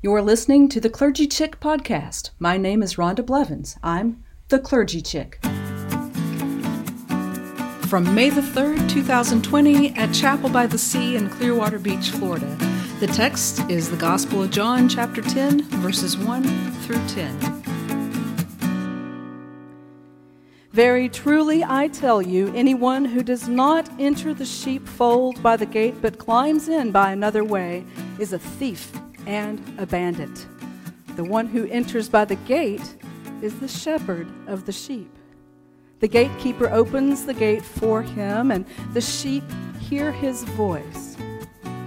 You're listening to the Clergy Chick podcast. My name is Rhonda Blevins. I'm the Clergy Chick. From May the 3rd, 2020, at Chapel by the Sea in Clearwater Beach, Florida. The text is the Gospel of John, chapter 10, verses 1 through 10. Very truly, I tell you, anyone who does not enter the sheepfold by the gate but climbs in by another way is a thief and a bandit. The one who enters by the gate is the shepherd of the sheep. The gatekeeper opens the gate for him, and the sheep hear his voice.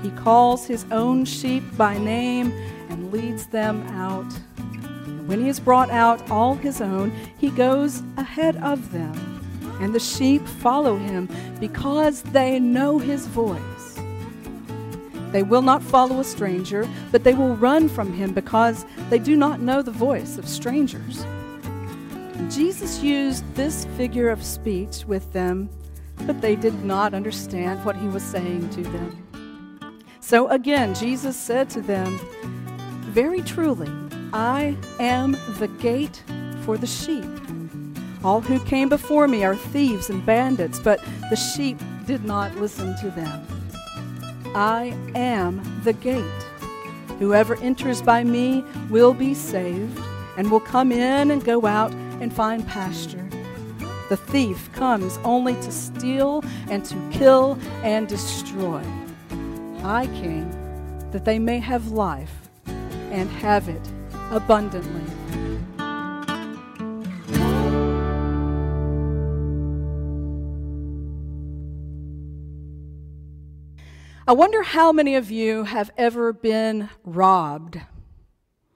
He calls his own sheep by name and leads them out. And when he has brought out all his own, he goes ahead of them, and the sheep follow him because they know his voice. They will not follow a stranger, but they will run from him because they do not know the voice of strangers. Jesus used this figure of speech with them, but they did not understand what he was saying to them. So again, Jesus said to them, Very truly, I am the gate for the sheep. All who came before me are thieves and bandits, but the sheep did not listen to them. I am the gate. Whoever enters by me will be saved and will come in and go out and find pasture. The thief comes only to steal and to kill and destroy. I came that they may have life and have it abundantly. I wonder how many of you have ever been robbed.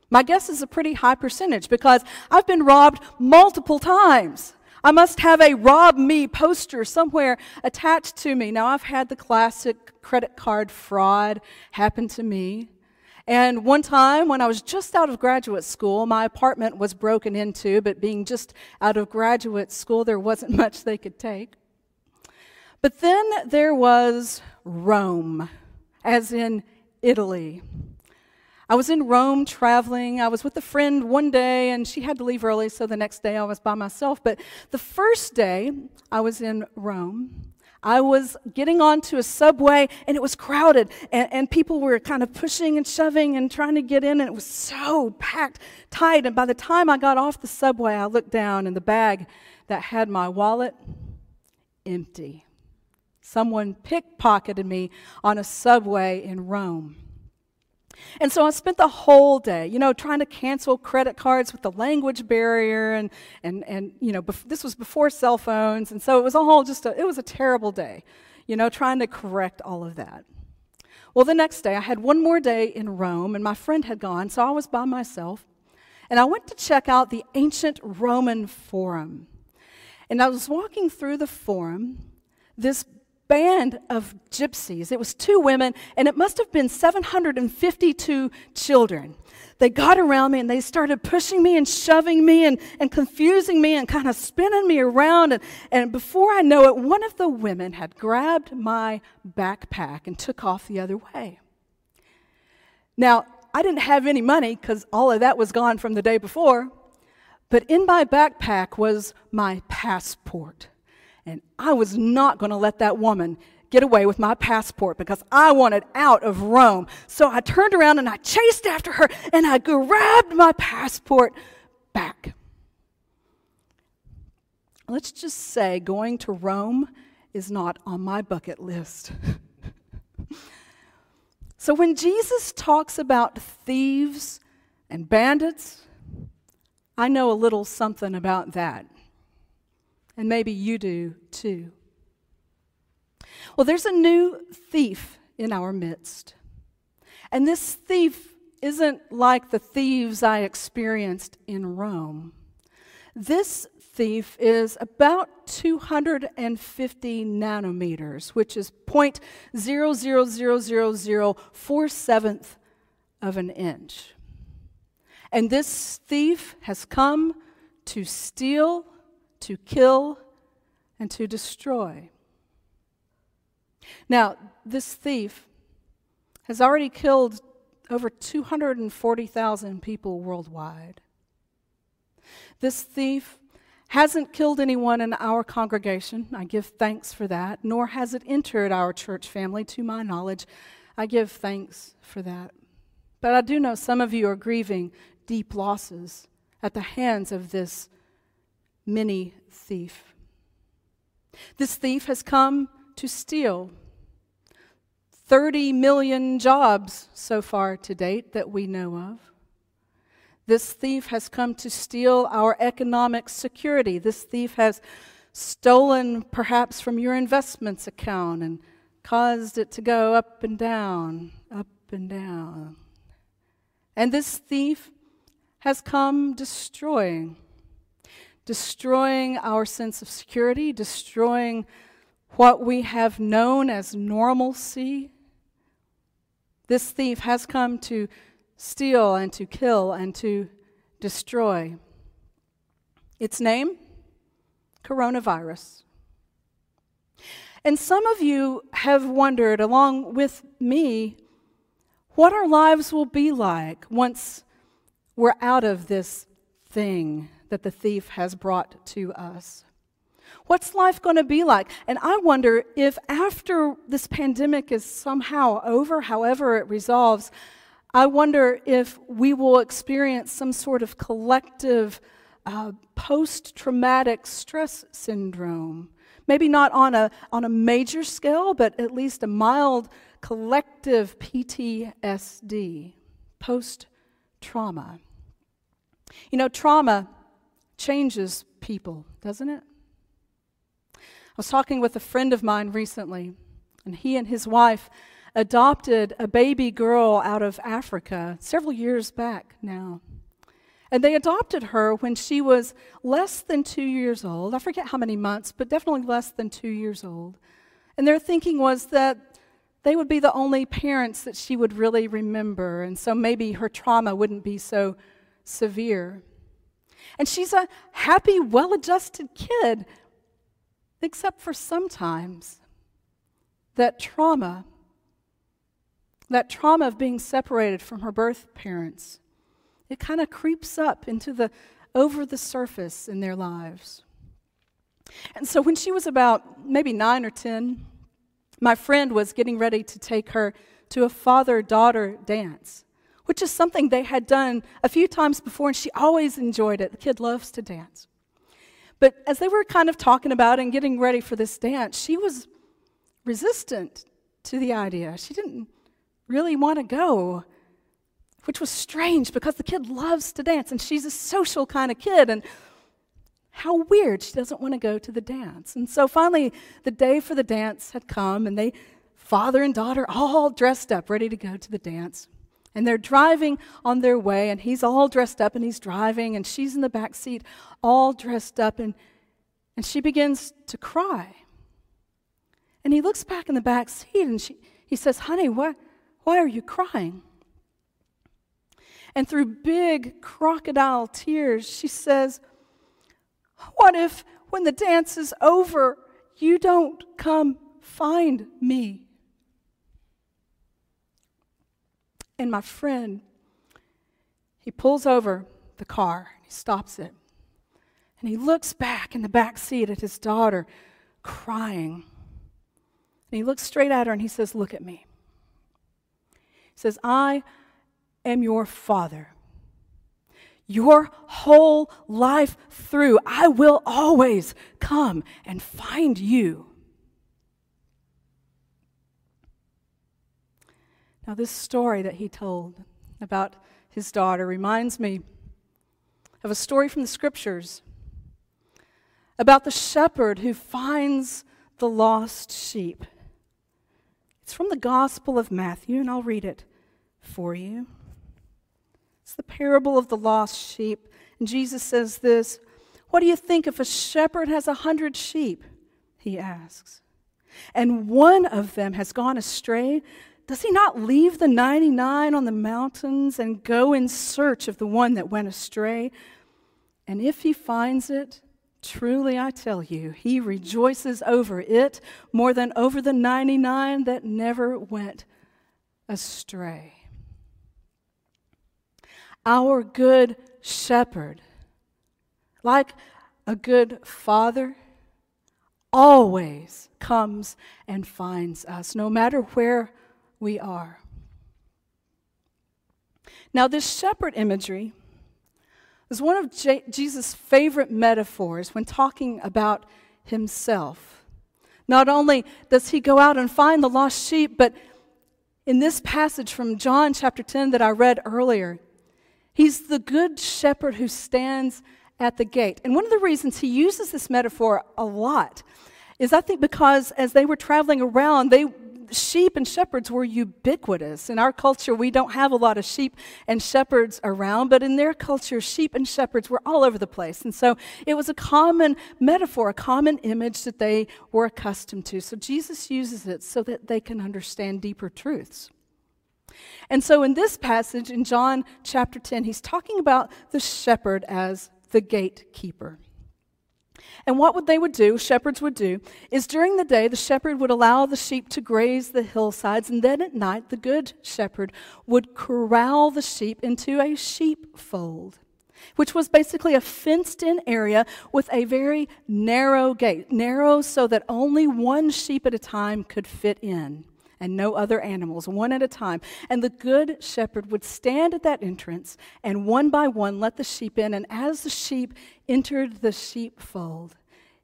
My guess is a pretty high percentage because I've been robbed multiple times. I must have a rob me poster somewhere attached to me. Now, I've had the classic credit card fraud happen to me. And one time when I was just out of graduate school, my apartment was broken into, but being just out of graduate school, there wasn't much they could take. But then there was Rome, as in Italy. I was in Rome traveling. I was with a friend one day and she had to leave early, so the next day I was by myself. But the first day I was in Rome, I was getting onto a subway and it was crowded and, and people were kind of pushing and shoving and trying to get in and it was so packed tight. And by the time I got off the subway, I looked down and the bag that had my wallet empty. Someone pickpocketed me on a subway in Rome. And so I spent the whole day, you know, trying to cancel credit cards with the language barrier, and and and you know, bef- this was before cell phones, and so it was all just a, it was a terrible day, you know, trying to correct all of that. Well, the next day I had one more day in Rome, and my friend had gone, so I was by myself, and I went to check out the ancient Roman Forum, and I was walking through the Forum. This band of gypsies. It was two women, and it must have been 752 children. They got around me and they started pushing me and shoving me and, and confusing me and kind of spinning me around. And, and before I know it, one of the women had grabbed my backpack and took off the other way. Now, I didn't have any money because all of that was gone from the day before, but in my backpack was my passport. And I was not going to let that woman get away with my passport because I wanted out of Rome. So I turned around and I chased after her and I grabbed my passport back. Let's just say going to Rome is not on my bucket list. so when Jesus talks about thieves and bandits, I know a little something about that. And maybe you do too. Well, there's a new thief in our midst. And this thief isn't like the thieves I experienced in Rome. This thief is about 250 nanometers, which is 0.00004 of an inch. And this thief has come to steal, to kill, and to destroy. Now, this thief has already killed over 240,000 people worldwide. This thief hasn't killed anyone in our congregation. I give thanks for that, nor has it entered our church family, to my knowledge. I give thanks for that. But I do know some of you are grieving deep losses at the hands of this mini thief. This thief has come to steal 30 million jobs so far to date that we know of. This thief has come to steal our economic security. This thief has stolen perhaps from your investments account and caused it to go up and down, up and down. And this thief has come destroying, destroying our sense of security, destroying what we have known as normalcy. This thief has come to steal and to kill and to destroy. Its name? Coronavirus. And some of you have wondered, along with me, what our lives will be like once we're out of this thing that the thief has brought to us. What's life going to be like? And I wonder if after this pandemic is somehow over, however it resolves, I wonder if we will experience some sort of collective uh, post traumatic stress syndrome. Maybe not on a, on a major scale, but at least a mild collective PTSD, post trauma. You know, trauma changes people, doesn't it? I was talking with a friend of mine recently, and he and his wife adopted a baby girl out of Africa several years back now. And they adopted her when she was less than two years old. I forget how many months, but definitely less than two years old. And their thinking was that they would be the only parents that she would really remember, and so maybe her trauma wouldn't be so severe. And she's a happy, well adjusted kid, except for sometimes that trauma that trauma of being separated from her birth parents, it kind of creeps up into the over the surface in their lives. And so when she was about maybe nine or 10, my friend was getting ready to take her to a father daughter dance, which is something they had done a few times before, and she always enjoyed it. The kid loves to dance. But as they were kind of talking about and getting ready for this dance, she was resistant to the idea. She didn't really want to go, which was strange because the kid loves to dance and she's a social kind of kid. And how weird, she doesn't want to go to the dance. And so finally, the day for the dance had come, and they, father and daughter, all dressed up, ready to go to the dance. And they're driving on their way, and he's all dressed up, and he's driving, and she's in the back seat, all dressed up, and, and she begins to cry. And he looks back in the back seat, and she, he says, Honey, what, why are you crying? And through big crocodile tears, she says, What if, when the dance is over, you don't come find me? And my friend, he pulls over the car, he stops it, and he looks back in the back seat at his daughter crying. And he looks straight at her and he says, Look at me He says, I am your father. Your whole life through, I will always come and find you. Now, this story that he told about his daughter reminds me of a story from the scriptures about the shepherd who finds the lost sheep. It's from the Gospel of Matthew, and I'll read it for you. It's the parable of the lost sheep. And Jesus says this What do you think if a shepherd has a hundred sheep? He asks. And one of them has gone astray. Does he not leave the 99 on the mountains and go in search of the one that went astray? And if he finds it, Truly, I tell you, he rejoices over it more than over the 99 that never went astray. our good shepherd, like a good father, always comes and finds us, no matter where we are. Now, this shepherd imagery is one of J- Jesus' favorite metaphors when talking about himself. Not only does he go out and find the lost sheep, but in this passage from John chapter 10 that I read earlier, he's the good shepherd who stands at the gate. And one of the reasons he uses this metaphor a lot is I think because as they were traveling around, they sheep and shepherds were ubiquitous. In our culture, we don't have a lot of sheep and shepherds around, but in their culture, sheep and shepherds were all over the place. And so it was a common metaphor, a common image that they were accustomed to. So Jesus uses it so that they can understand deeper truths. And so in this passage, in John chapter 10, he's talking about the shepherd as the gatekeeper. And what would they would do, shepherds would do, is during the day the shepherd would allow the sheep to graze the hillsides, and then at night the good shepherd would corral the sheep into a sheepfold, which was basically a fenced in area with a very narrow gate, narrow so that only one sheep at a time could fit in and no other animals, one at a time. And the good shepherd would stand at that entrance and one by one let the sheep in. And as the sheep entered the sheepfold,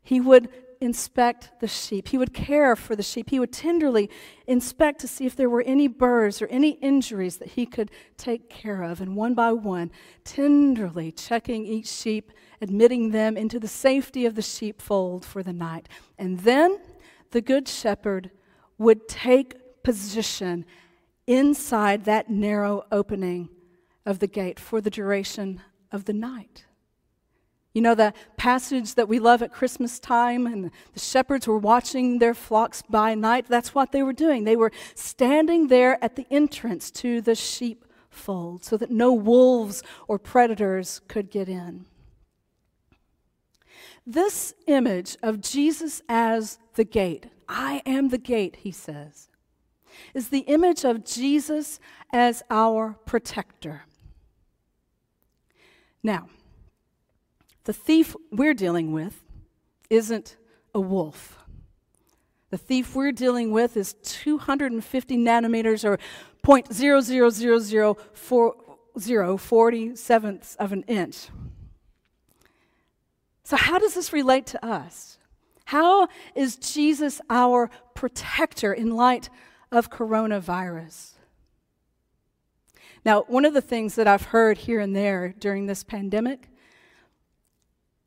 he would inspect the sheep. He would care for the sheep. He would tenderly inspect to see if there were any burrs or any injuries that he could take care of. And one by one, tenderly checking each sheep, admitting them into the safety of the sheepfold for the night. And then the good shepherd would take position inside that narrow opening of the gate for the duration of the night. You know, the passage that we love at Christmas time, and the shepherds were watching their flocks by night. That's what they were doing. They were standing there at the entrance to the sheepfold so that no wolves or predators could get in. This image of Jesus as the gate, I am the gate, he says, is the image of Jesus as our protector. Now, the thief we're dealing with isn't a wolf. The thief we're dealing with is 250 nanometers or 0.00040 of an inch. So, how does this relate to us? How is Jesus our protector in light of coronavirus. Now, one of the things that I've heard here and there during this pandemic,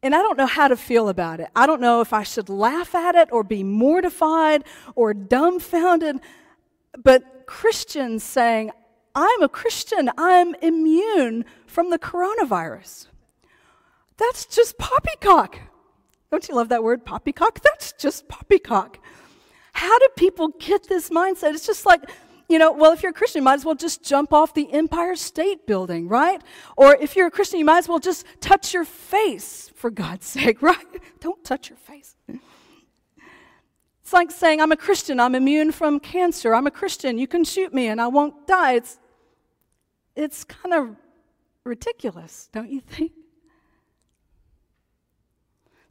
and I don't know how to feel about it. I don't know if I should laugh at it or be mortified or dumbfounded, but Christians saying, I'm a Christian, I'm immune from the coronavirus. That's just poppycock. Don't you love that word, poppycock? That's just poppycock. How do people get this mindset? It's just like, you know, well, if you're a Christian, you might as well just jump off the Empire State Building, right? Or if you're a Christian, you might as well just touch your face, for God's sake, right? Don't touch your face. It's like saying, I'm a Christian, I'm immune from cancer. I'm a Christian, you can shoot me and I won't die. It's, it's kind of ridiculous, don't you think?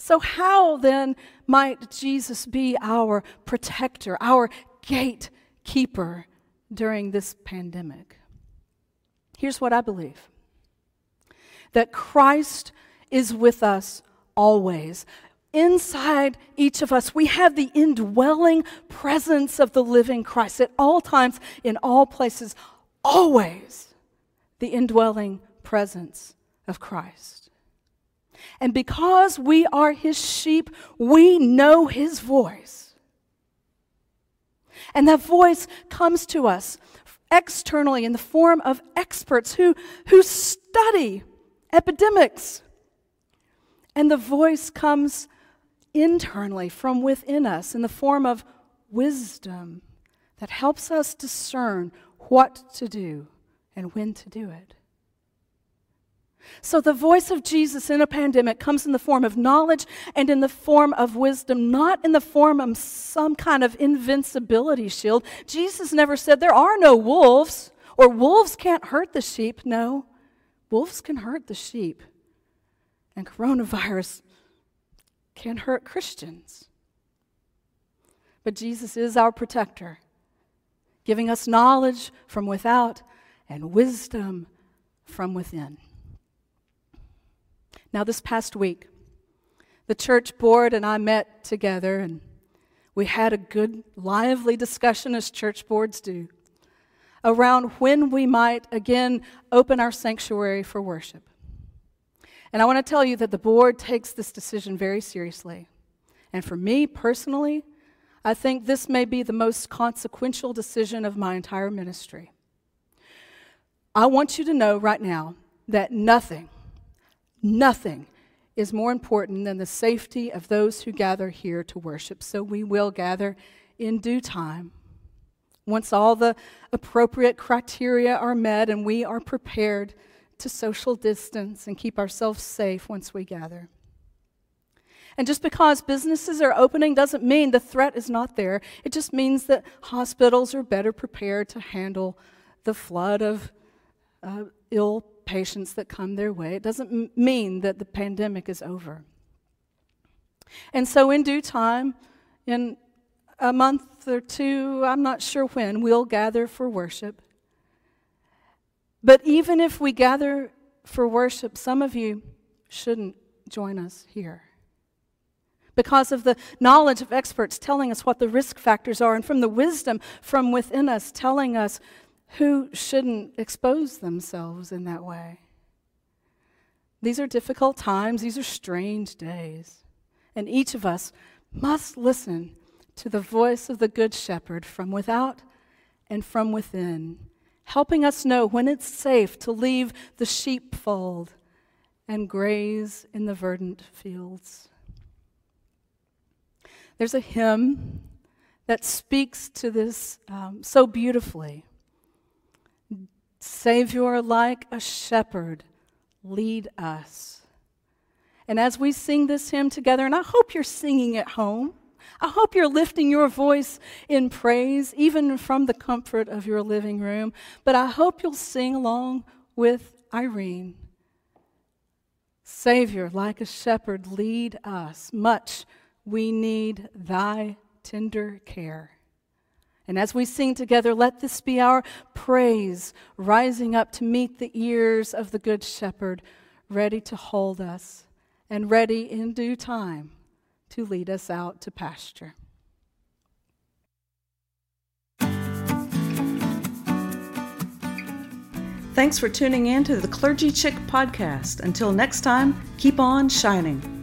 So, how then might Jesus be our protector, our gatekeeper during this pandemic? Here's what I believe that Christ is with us always. Inside each of us, we have the indwelling presence of the living Christ at all times, in all places, always the indwelling presence of Christ. And because we are his sheep, we know his voice. And that voice comes to us externally in the form of experts who, who study epidemics. And the voice comes internally from within us in the form of wisdom that helps us discern what to do and when to do it. So, the voice of Jesus in a pandemic comes in the form of knowledge and in the form of wisdom, not in the form of some kind of invincibility shield. Jesus never said there are no wolves or wolves can't hurt the sheep. No. wolves can hurt the sheep, and coronavirus can hurt Christians. But Jesus is our protector, giving us knowledge from without and wisdom from within. Now, this past week, the church board and I met together and we had a good, lively discussion, as church boards do, around when we might again open our sanctuary for worship. And I want to tell you that the board takes this decision very seriously. And for me personally, I think this may be the most consequential decision of my entire ministry. I want you to know right now that nothing, nothing is more important than the safety of those who gather here to worship. So we will gather in due time. Once all the appropriate criteria are met and we are prepared to social distance and keep ourselves safe once we gather. And just because businesses are opening doesn't mean the threat is not there. It just means that hospitals are better prepared to handle the flood of uh, ill patients that come their way. It doesn't mean that the pandemic is over. And so, in due time, in a month or two, I'm not sure when, we'll gather for worship. But even if we gather for worship, some of you shouldn't join us here. Because of the knowledge of experts telling us what the risk factors are, and from the wisdom from within us telling us who shouldn't expose themselves in that way. These are difficult times, these are strange days. And each of us must listen to the voice of the Good Shepherd from without and from within, helping us know when it's safe to leave the sheepfold and graze in the verdant fields. There's a hymn that speaks to this um, so beautifully. Savior, like a shepherd, lead us. And as we sing this hymn together, and I hope you're singing at home, I hope you're lifting your voice in praise, even from the comfort of your living room, but I hope you'll sing along with Irene. Savior, like a shepherd, lead us. Much we need thy tender care. And as we sing together, let this be our praise, rising up to meet the ears of the Good Shepherd, ready to hold us and ready in due time to lead us out to pasture. Thanks for tuning in to the Clergy Chick podcast. Until next time, keep on shining.